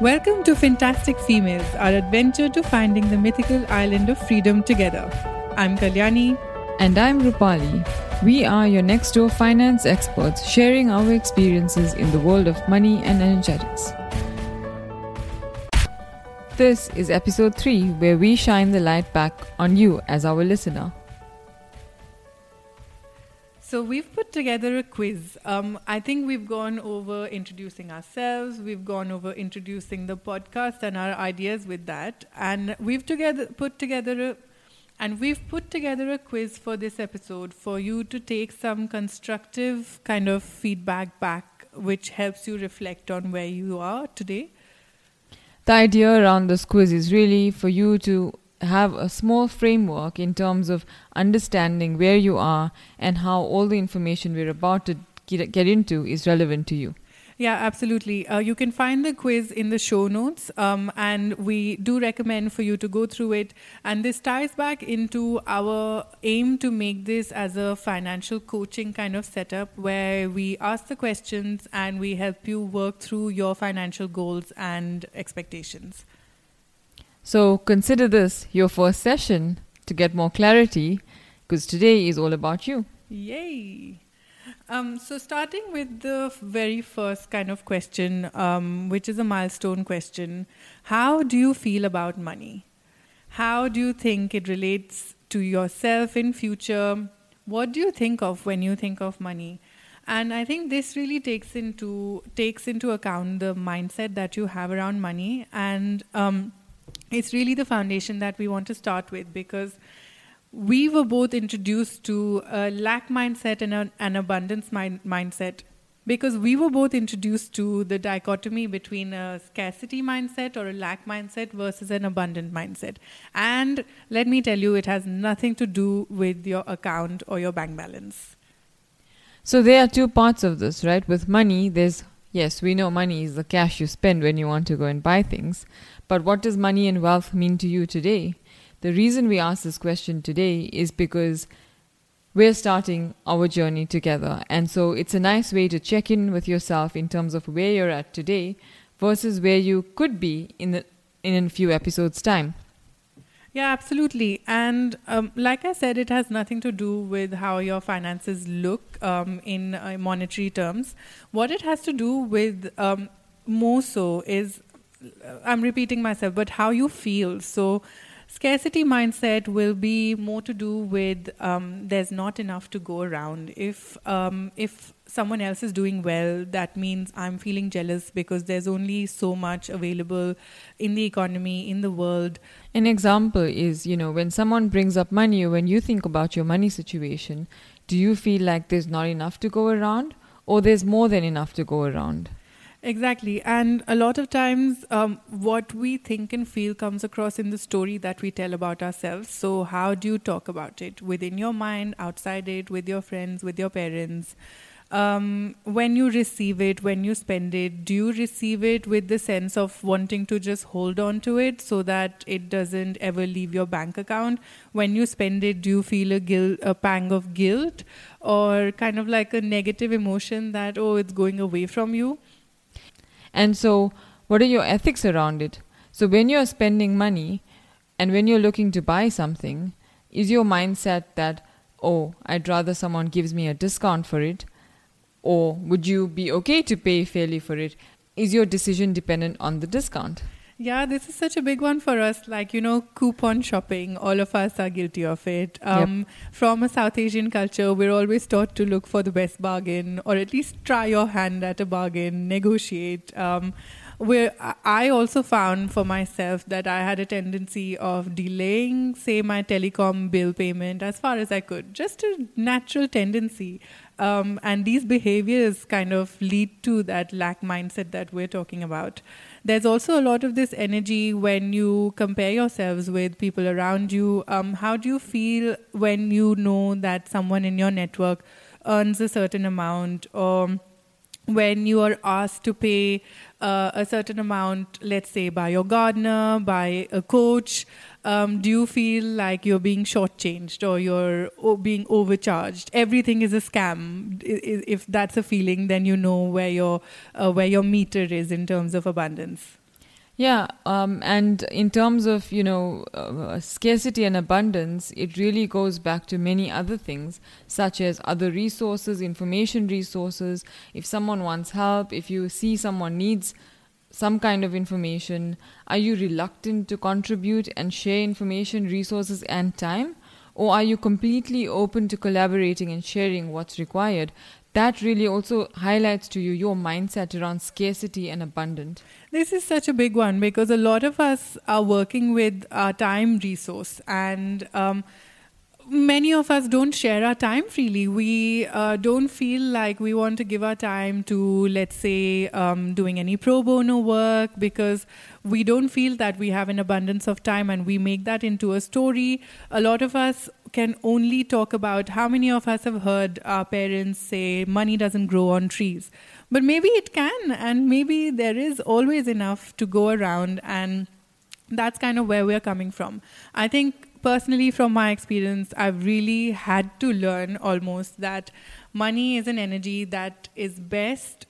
Welcome to Fantastic Females, our adventure to finding the mythical island of freedom together. I'm Kalyani. And I'm Rupali. We are your next door finance experts sharing our experiences in the world of money and energetics. This is episode 3, where we shine the light back on you as our listener. So we've put together a quiz. Um, I think we've gone over introducing ourselves. We've gone over introducing the podcast and our ideas with that, and we've together put together a, and we've put together a quiz for this episode for you to take some constructive kind of feedback back, which helps you reflect on where you are today. The idea around this quiz is really for you to have a small framework in terms of understanding where you are and how all the information we're about to get into is relevant to you. Yeah, absolutely. Uh, you can find the quiz in the show notes, um, and we do recommend for you to go through it. And this ties back into our aim to make this as a financial coaching kind of setup where we ask the questions and we help you work through your financial goals and expectations. So consider this your first session to get more clarity because today is all about you. Yay! Um, so, starting with the very first kind of question, um, which is a milestone question How do you feel about money? How do you think it relates to yourself in future? What do you think of when you think of money? And I think this really takes into takes into account the mindset that you have around money and um, it's really the foundation that we want to start with because we were both introduced to a lack mindset and an abundance mind, mindset because we were both introduced to the dichotomy between a scarcity mindset or a lack mindset versus an abundant mindset. And let me tell you, it has nothing to do with your account or your bank balance. So there are two parts of this, right? With money, there's yes, we know money is the cash you spend when you want to go and buy things. But what does money and wealth mean to you today? The reason we ask this question today is because we're starting our journey together. And so it's a nice way to check in with yourself in terms of where you're at today versus where you could be in, the, in a few episodes' time. Yeah, absolutely. And um, like I said, it has nothing to do with how your finances look um, in uh, monetary terms. What it has to do with um, more so is I'm repeating myself, but how you feel. So, scarcity mindset will be more to do with um, there's not enough to go around. If um, if someone else is doing well, that means I'm feeling jealous because there's only so much available in the economy in the world. An example is, you know, when someone brings up money, when you think about your money situation, do you feel like there's not enough to go around, or there's more than enough to go around? Exactly. And a lot of times, um, what we think and feel comes across in the story that we tell about ourselves. So, how do you talk about it within your mind, outside it, with your friends, with your parents? Um, when you receive it, when you spend it, do you receive it with the sense of wanting to just hold on to it so that it doesn't ever leave your bank account? When you spend it, do you feel a guilt, a pang of guilt, or kind of like a negative emotion that oh, it's going away from you? And so, what are your ethics around it? So, when you're spending money and when you're looking to buy something, is your mindset that, oh, I'd rather someone gives me a discount for it? Or would you be okay to pay fairly for it? Is your decision dependent on the discount? Yeah, this is such a big one for us. Like, you know, coupon shopping, all of us are guilty of it. Um, yep. From a South Asian culture, we're always taught to look for the best bargain or at least try your hand at a bargain, negotiate. Um, where I also found for myself that I had a tendency of delaying, say, my telecom bill payment as far as I could, just a natural tendency. Um, and these behaviors kind of lead to that lack mindset that we're talking about there's also a lot of this energy when you compare yourselves with people around you. Um, how do you feel when you know that someone in your network earns a certain amount or when you are asked to pay uh, a certain amount, let's say by your gardener, by a coach, um, do you feel like you're being shortchanged or you're being overcharged? Everything is a scam. If that's a feeling, then you know where your uh, where your meter is in terms of abundance. Yeah, um, and in terms of you know uh, scarcity and abundance, it really goes back to many other things, such as other resources, information resources. If someone wants help, if you see someone needs some kind of information, are you reluctant to contribute and share information, resources, and time? Or are you completely open to collaborating and sharing what's required? That really also highlights to you your mindset around scarcity and abundance. This is such a big one because a lot of us are working with our time resource and um, many of us don't share our time freely. We uh, don't feel like we want to give our time to, let's say, um, doing any pro bono work because we don't feel that we have an abundance of time and we make that into a story. A lot of us can only talk about how many of us have heard our parents say money doesn't grow on trees. But maybe it can, and maybe there is always enough to go around, and that's kind of where we're coming from. I think personally, from my experience, I've really had to learn almost that money is an energy that is best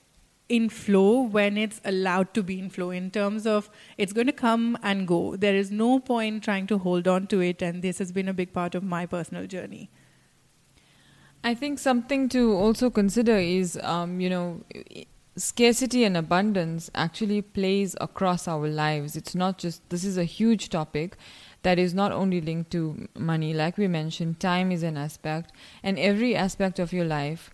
in flow when it's allowed to be in flow. In terms of it's going to come and go. There is no point trying to hold on to it and this has been a big part of my personal journey. I think something to also consider is um, you know scarcity and abundance actually plays across our lives. It's not just this is a huge topic that is not only linked to money like we mentioned time is an aspect and every aspect of your life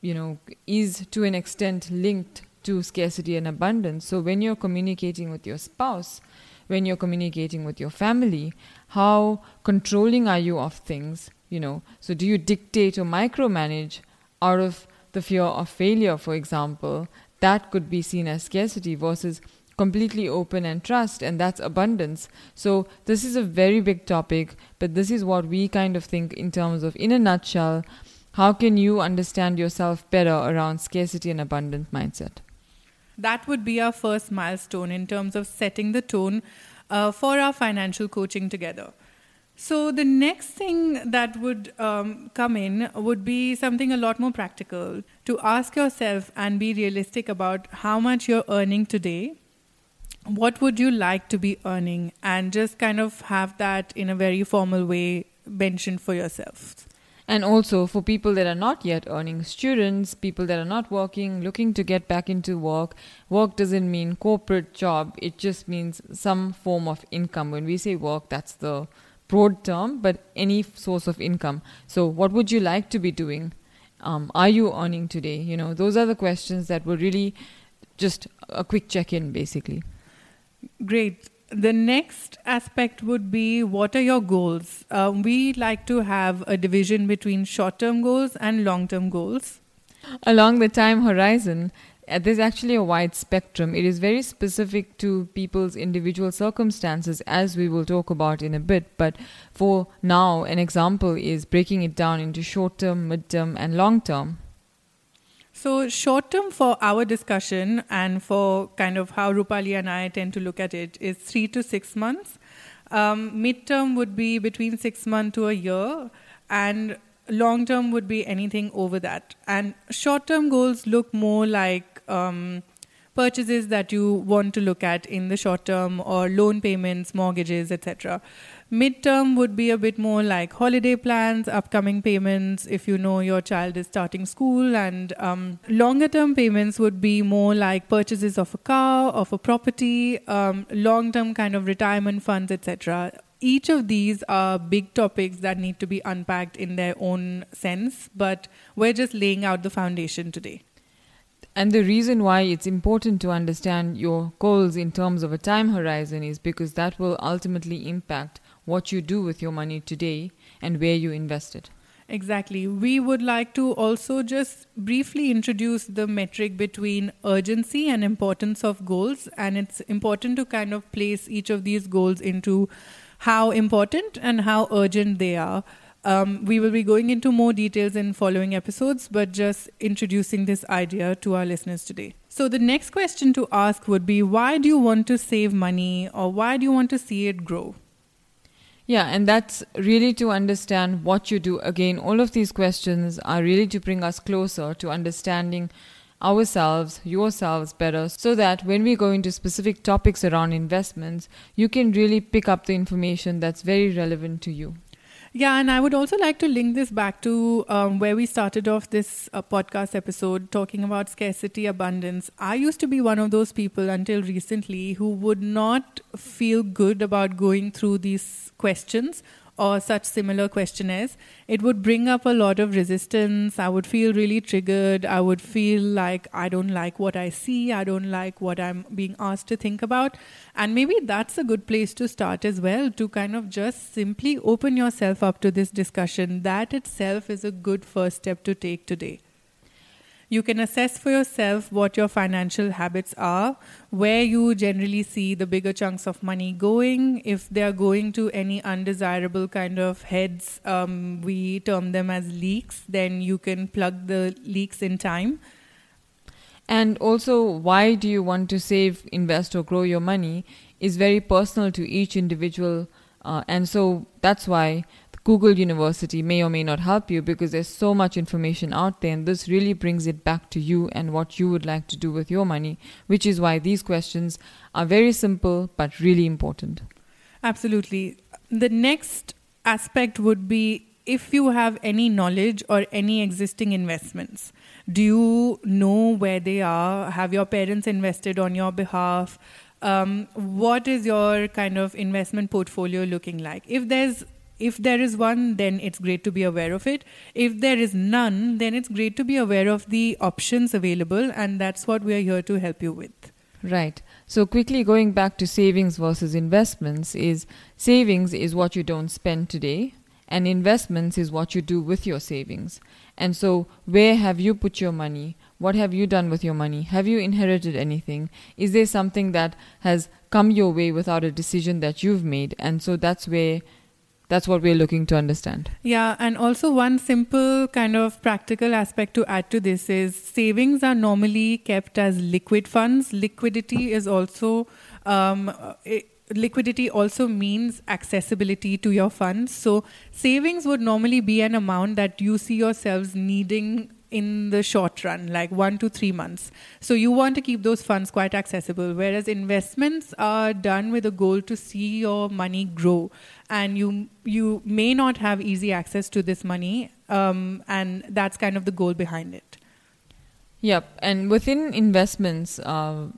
you know is to an extent linked to scarcity and abundance. So when you're communicating with your spouse when you're communicating with your family how controlling are you of things you know? So do you dictate or micromanage out of the fear of failure for example that could be seen as scarcity versus completely open and trust, and that's abundance. So, this is a very big topic, but this is what we kind of think in terms of, in a nutshell, how can you understand yourself better around scarcity and abundant mindset? That would be our first milestone in terms of setting the tone uh, for our financial coaching together. So, the next thing that would um, come in would be something a lot more practical to ask yourself and be realistic about how much you're earning today what would you like to be earning? And just kind of have that in a very formal way mentioned for yourself. And also for people that are not yet earning students people that are not working looking to get back into work work doesn't mean corporate job. It just means some form of income. When we say work that's the broad term but any source of income. So what would you like to be doing? Um, are you earning today? You know those are the questions that were really just a quick check in basically Great. The next aspect would be what are your goals? Um, we like to have a division between short term goals and long term goals. Along the time horizon, uh, there's actually a wide spectrum. It is very specific to people's individual circumstances, as we will talk about in a bit. But for now, an example is breaking it down into short term, mid term, and long term. So, short term for our discussion and for kind of how Rupali and I tend to look at it is three to six months. Um, midterm would be between six months to a year, and long term would be anything over that. And short term goals look more like um, purchases that you want to look at in the short term or loan payments, mortgages, etc. Midterm would be a bit more like holiday plans, upcoming payments, if you know your child is starting school, and um, longer term payments would be more like purchases of a car, of a property, um, long term kind of retirement funds, etc. Each of these are big topics that need to be unpacked in their own sense, but we're just laying out the foundation today. And the reason why it's important to understand your goals in terms of a time horizon is because that will ultimately impact what you do with your money today and where you invest it. Exactly. We would like to also just briefly introduce the metric between urgency and importance of goals. And it's important to kind of place each of these goals into how important and how urgent they are. Um, we will be going into more details in following episodes, but just introducing this idea to our listeners today. So, the next question to ask would be why do you want to save money or why do you want to see it grow? Yeah, and that's really to understand what you do. Again, all of these questions are really to bring us closer to understanding ourselves, yourselves better, so that when we go into specific topics around investments, you can really pick up the information that's very relevant to you. Yeah, and I would also like to link this back to um, where we started off this uh, podcast episode talking about scarcity, abundance. I used to be one of those people until recently who would not feel good about going through these questions or such similar questionnaires, it would bring up a lot of resistance. I would feel really triggered. I would feel like I don't like what I see. I don't like what I'm being asked to think about. And maybe that's a good place to start as well to kind of just simply open yourself up to this discussion. That itself is a good first step to take today. You can assess for yourself what your financial habits are, where you generally see the bigger chunks of money going. If they are going to any undesirable kind of heads, um, we term them as leaks, then you can plug the leaks in time. And also, why do you want to save, invest, or grow your money is very personal to each individual. Uh, and so that's why Google University may or may not help you because there's so much information out there, and this really brings it back to you and what you would like to do with your money, which is why these questions are very simple but really important. Absolutely. The next aspect would be if you have any knowledge or any existing investments. Do you know where they are? Have your parents invested on your behalf? Um, what is your kind of investment portfolio looking like? If there's if there is one, then it's great to be aware of it. If there is none, then it's great to be aware of the options available, and that's what we are here to help you with. Right. So, quickly going back to savings versus investments, is savings is what you don't spend today, and investments is what you do with your savings. And so, where have you put your money? What have you done with your money? Have you inherited anything? Is there something that has come your way without a decision that you've made? And so, that's where that's what we're looking to understand. Yeah, and also one simple kind of practical aspect to add to this is savings are normally kept as liquid funds. Liquidity is also um, it, liquidity also means accessibility to your funds. So savings would normally be an amount that you see yourselves needing in the short run, like one to three months. So you want to keep those funds quite accessible, whereas investments are done with a goal to see your money grow, and you you may not have easy access to this money, um, and that's kind of the goal behind it. Yep, and within investments, uh,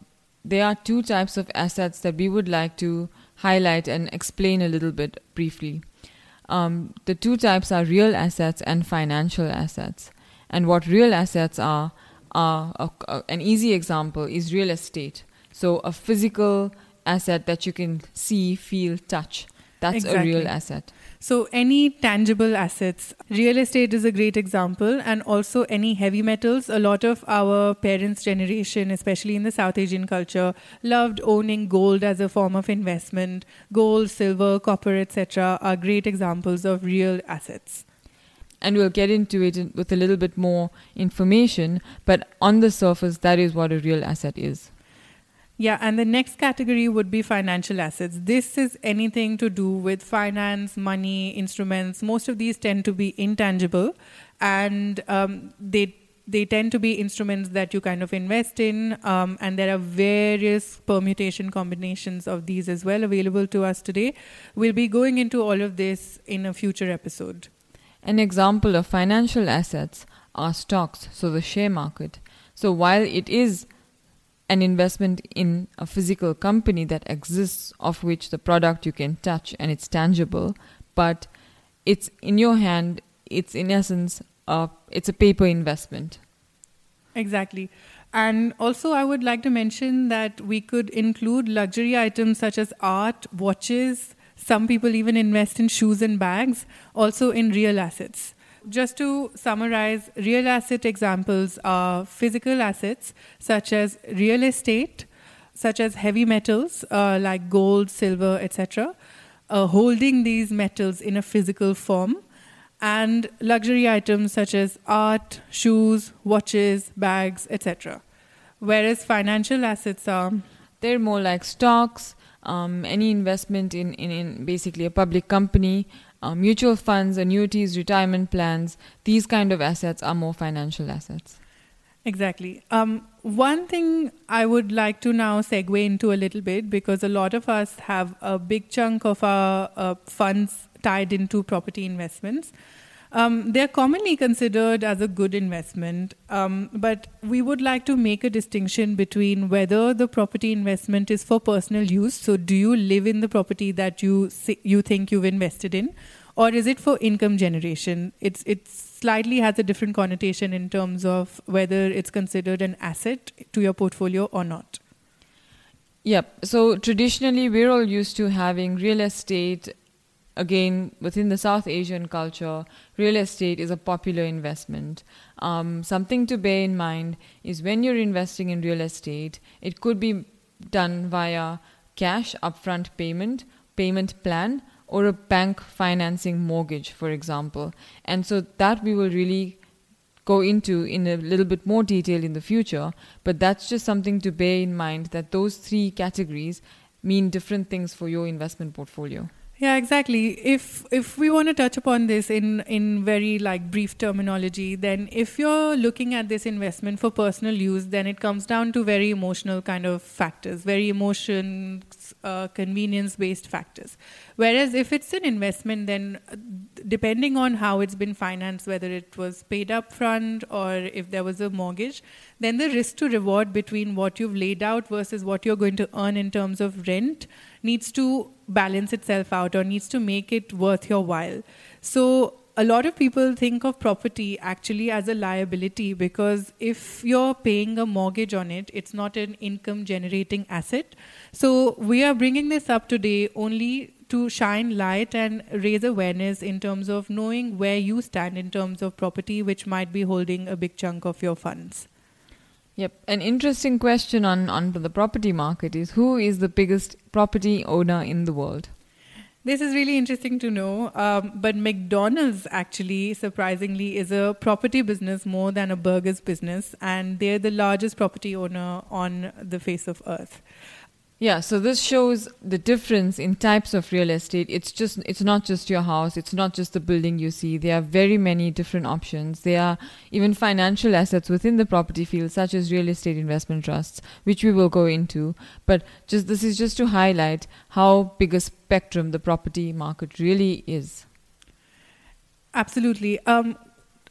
there are two types of assets that we would like to highlight and explain a little bit briefly. Um, the two types are real assets and financial assets. And what real assets are, are a, a, an easy example is real estate. So a physical asset that you can see, feel, touch. That's exactly. a real asset. So, any tangible assets, real estate is a great example, and also any heavy metals. A lot of our parents' generation, especially in the South Asian culture, loved owning gold as a form of investment. Gold, silver, copper, etc., are great examples of real assets and we'll get into it with a little bit more information. But on the surface, that is what a real asset is. Yeah, and the next category would be financial assets. This is anything to do with finance, money, instruments. Most of these tend to be intangible, and um, they they tend to be instruments that you kind of invest in, um, and there are various permutation combinations of these as well available to us today. We'll be going into all of this in a future episode. An example of financial assets are stocks, so the share market. So while it is an investment in a physical company that exists, of which the product you can touch and it's tangible, but it's in your hand, it's in essence, a, it's a paper investment. Exactly. And also, I would like to mention that we could include luxury items such as art, watches, some people even invest in shoes and bags, also in real assets. Just to summarize, real asset examples are physical assets such as real estate, such as heavy metals uh, like gold, silver, etc., uh, holding these metals in a physical form, and luxury items such as art, shoes, watches, bags, etc. Whereas financial assets are. They're more like stocks, um, any investment in, in, in, basically a public company, uh, mutual funds, annuities, retirement plans, these kind of assets are more financial assets. Exactly. Um, one thing I would like to now segue into a little bit because a lot of us have a big chunk of our uh, funds tied into property investments. Um, they're commonly considered as a good investment, um, but we would like to make a distinction between whether the property investment is for personal use. So, do you live in the property that you you think you've invested in, or is it for income generation? It's it slightly has a different connotation in terms of whether it's considered an asset to your portfolio or not. Yep. So traditionally, we're all used to having real estate again, within the South Asian culture, real estate is a popular investment. Um, something to bear in mind is when you're investing in real estate, it could be done via cash upfront payment, payment plan, or a bank financing mortgage, for example. And so that we will really go into in a little bit more detail in the future, but that's just something to bear in mind that those three categories mean different things for your investment portfolio. Yeah, exactly. If if we want to touch upon this in in very like brief terminology, then if you're looking at this investment for personal use, then it comes down to very emotional kind of factors, very emotion, uh, convenience based factors. Whereas if it's an investment, then uh, depending on how it's been financed, whether it was paid up front or if there was a mortgage, then the risk to reward between what you've laid out versus what you're going to earn in terms of rent needs to balance itself out or needs to make it worth your while. So a lot of people think of property actually as a liability because if you're paying a mortgage on it, it's not an income generating asset. So we are bringing this up today only to shine light and raise awareness in terms of knowing where you stand in terms of property, which might be holding a big chunk of your funds. Yep. An interesting question on, on the property market is who is the biggest property owner in the world? This is really interesting to know. Um, but McDonald's actually, surprisingly, is a property business more than a burgers business, and they're the largest property owner on the face of earth. Yeah, so this shows the difference in types of real estate. It's just it's not just your house, it's not just the building you see. There are very many different options. There are even financial assets within the property field such as real estate investment trusts, which we will go into. But just this is just to highlight how big a spectrum the property market really is. Absolutely. Um,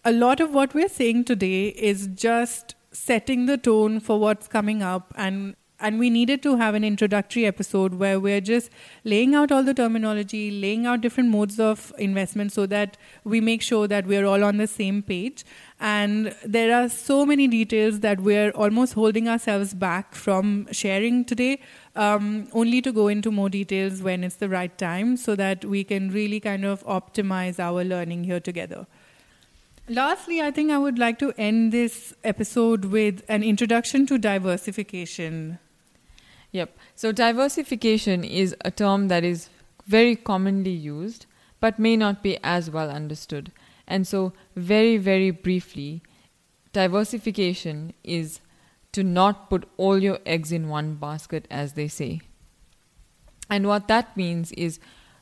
a lot of what we're saying today is just setting the tone for what's coming up and and we needed to have an introductory episode where we're just laying out all the terminology, laying out different modes of investment so that we make sure that we're all on the same page. And there are so many details that we're almost holding ourselves back from sharing today, um, only to go into more details when it's the right time so that we can really kind of optimize our learning here together. Lastly, I think I would like to end this episode with an introduction to diversification. Yep. So diversification is a term that is very commonly used but may not be as well understood. And so, very, very briefly, diversification is to not put all your eggs in one basket, as they say. And what that means is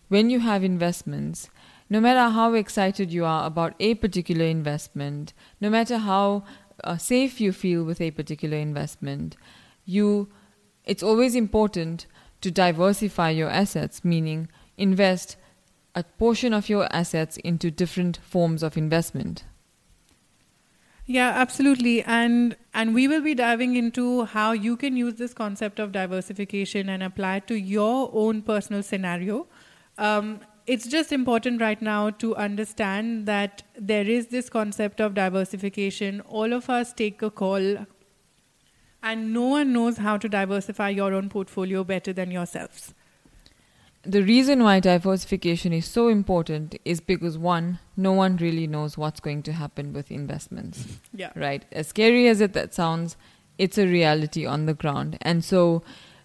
when you have investments, no matter how excited you are about a particular investment, no matter how uh, safe you feel with a particular investment, you it's always important to diversify your assets, meaning invest a portion of your assets into different forms of investment. Yeah, absolutely. And and we will be diving into how you can use this concept of diversification and apply it to your own personal scenario. Um, it's just important right now to understand that there is this concept of diversification. All of us take a call and no one knows how to diversify your own portfolio better than yourselves. The reason why diversification is so important is because one, no one really knows what's going to happen with investments. Yeah. Right? As scary as it that sounds, it's a reality on the ground. And so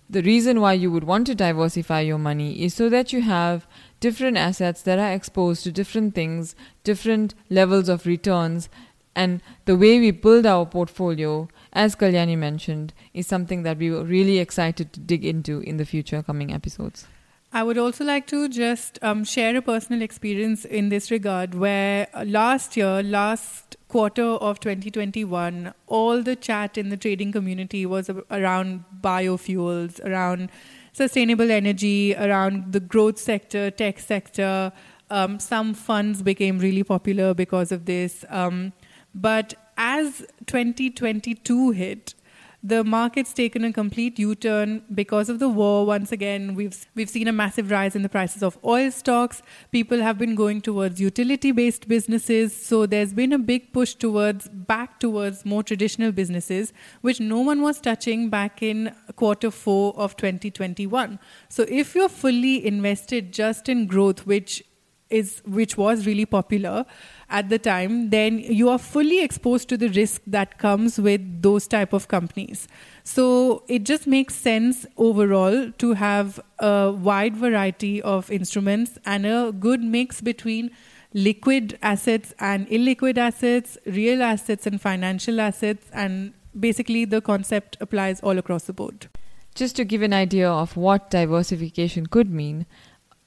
the reason why you would want to diversify your money is so that you have different assets that are exposed to different things, different levels of returns, and the way we build our portfolio as Kalyani mentioned, is something that we were really excited to dig into in the future coming episodes. I would also like to just um, share a personal experience in this regard where uh, last year, last quarter of 2021, all the chat in the trading community was around biofuels, around sustainable energy, around the growth sector, tech sector. Um, some funds became really popular because of this. Um, but as 2022 hit, the market's taken a complete U-turn because of the war. Once again, we've we've seen a massive rise in the prices of oil stocks. People have been going towards utility-based businesses, so there's been a big push towards back towards more traditional businesses, which no one was touching back in quarter four of 2021. So if you're fully invested just in growth, which is which was really popular at the time, then you are fully exposed to the risk that comes with those type of companies. So it just makes sense overall to have a wide variety of instruments and a good mix between liquid assets and illiquid assets, real assets and financial assets, and basically the concept applies all across the board. Just to give an idea of what diversification could mean,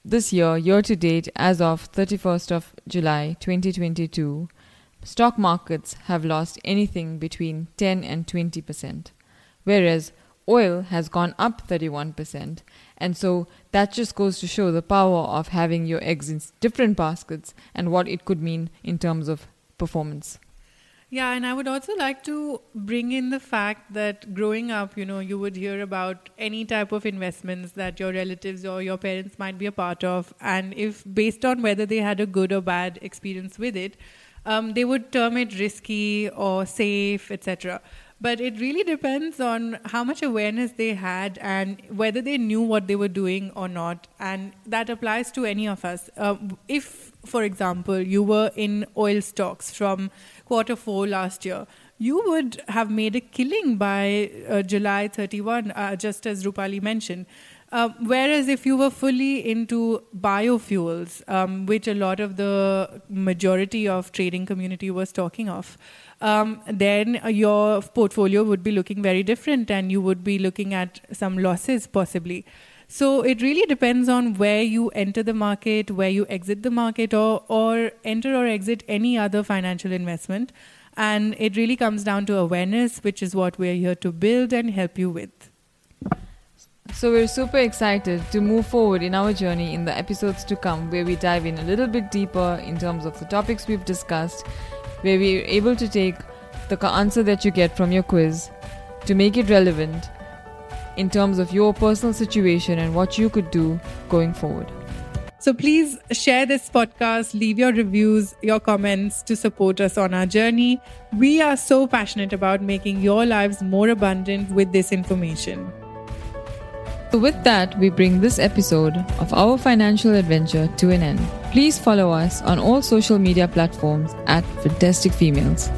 this year, year to date, as of 31st of July 2022, stock markets have lost anything between 10 and 20%, whereas oil has gone up 31%. And so that just goes to show the power of having your eggs in different baskets and what it could mean in terms of performance. Yeah, and I would also like to bring in the fact that growing up, you know, you would hear about any type of investments that your relatives or your parents might be a part of. And if based on whether they had a good or bad experience with it, um, they would term it risky or safe, etc. But it really depends on how much awareness they had and whether they knew what they were doing or not. And that applies to any of us. Uh, if, for example, you were in oil stocks from quarter four last year, you would have made a killing by uh, July 31, uh, just as Rupali mentioned. Uh, whereas if you were fully into biofuels, um, which a lot of the majority of trading community was talking of, um, then your portfolio would be looking very different and you would be looking at some losses possibly. So it really depends on where you enter the market, where you exit the market, or, or enter or exit any other financial investment. And it really comes down to awareness, which is what we're here to build and help you with. So, we're super excited to move forward in our journey in the episodes to come, where we dive in a little bit deeper in terms of the topics we've discussed, where we're able to take the answer that you get from your quiz to make it relevant in terms of your personal situation and what you could do going forward. So please share this podcast, leave your reviews, your comments to support us on our journey. We are so passionate about making your lives more abundant with this information. So, with that, we bring this episode of our financial adventure to an end. Please follow us on all social media platforms at Fantastic Females.